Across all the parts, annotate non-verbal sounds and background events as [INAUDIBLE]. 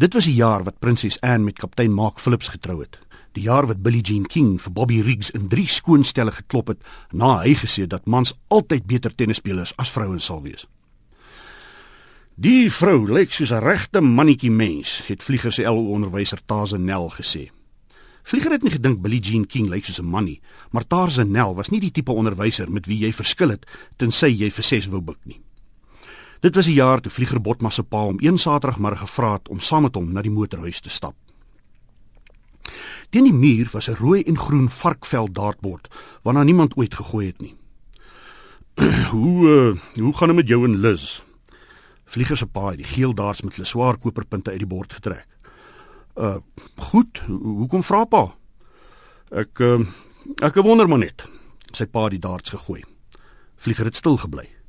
Dit was die jaar wat prinses Anne met kaptein Mark Phillips getrou het. Die jaar wat Billie Jean King vir Bobby Riggs in drie skoonstelle geklop het na hy gesê dat mans altyd beter tennisspelers as vrouens sal wees. Die vrou lyk soos 'n regte mannetjie mens, het vlieger se LO onderwyser Tazenel gesê. Vlieger het nie gedink Billie Jean King lyk soos 'n mannie, maar Tazenel was nie die tipe onderwyser met wie jy verskil het tensy jy vir 6 wou buk nie. Dit was 'n jaar toe Vlieger Botma se pa hom een Saterdagmiddag gevra het om saam met hom na die motorhuis te stap. Teen die muur was 'n rooi en groen varkvel dartbord waarna niemand ooit gegooi het nie. [CLEARS THROAT] "Hoe uh, hoe gaan dit met jou en Liz?" Vlieger se pa het die geel darts met hulle swaar koperpunte uit die bord getrek. "Uh, goed. Hoekom vra pa?" "Ek uh, ek wonder maar net." Sy pa het die darts gegooi. Vlieger het stil gebly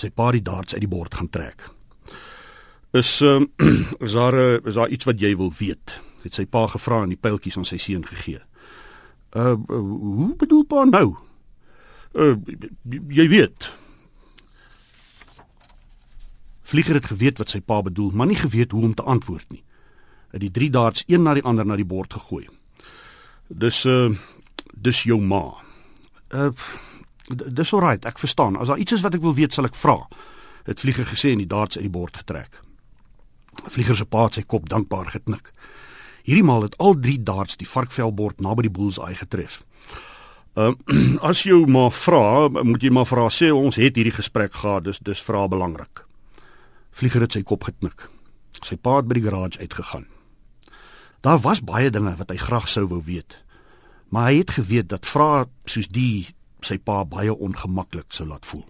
sy pa die darts uit die bord gaan trek. Is um, [CLEARS THROAT] is daar uh, is daar iets wat jy wil weet? Het sy pa gevra en die pyltjies aan sy seun gegee. Uh, hoe bedoel pa nou? Uh jy weet. Vlieger het geweet wat sy pa bedoel, maar nie geweet hoe om te antwoord nie. Het die drie darts een na die ander na die bord gegooi. Dis uh dis jou ma. Uh Dis alright, ek verstaan. As daar iets is wat ek wil weet, sal ek vra. Het vlieger gesê en die darts uit die bord getrek. Vlieger se pa het sy kop dankbaar geknik. Hierdie maal het al drie darts die varkvelbord naby die bullseye getref. Ehm uh, [CLEARS THROAT] as jy maar vra, moet jy maar vra sê ons het hierdie gesprek gehad, dis dis vra belangrik. Vlieger het sy kop geknik. Sy pa het by die garage uitgegaan. Daar was baie dinge wat hy graag sou wou weet. Maar hy het geweet dat vra soos die sy pa baie ongemaklik sou laat voel.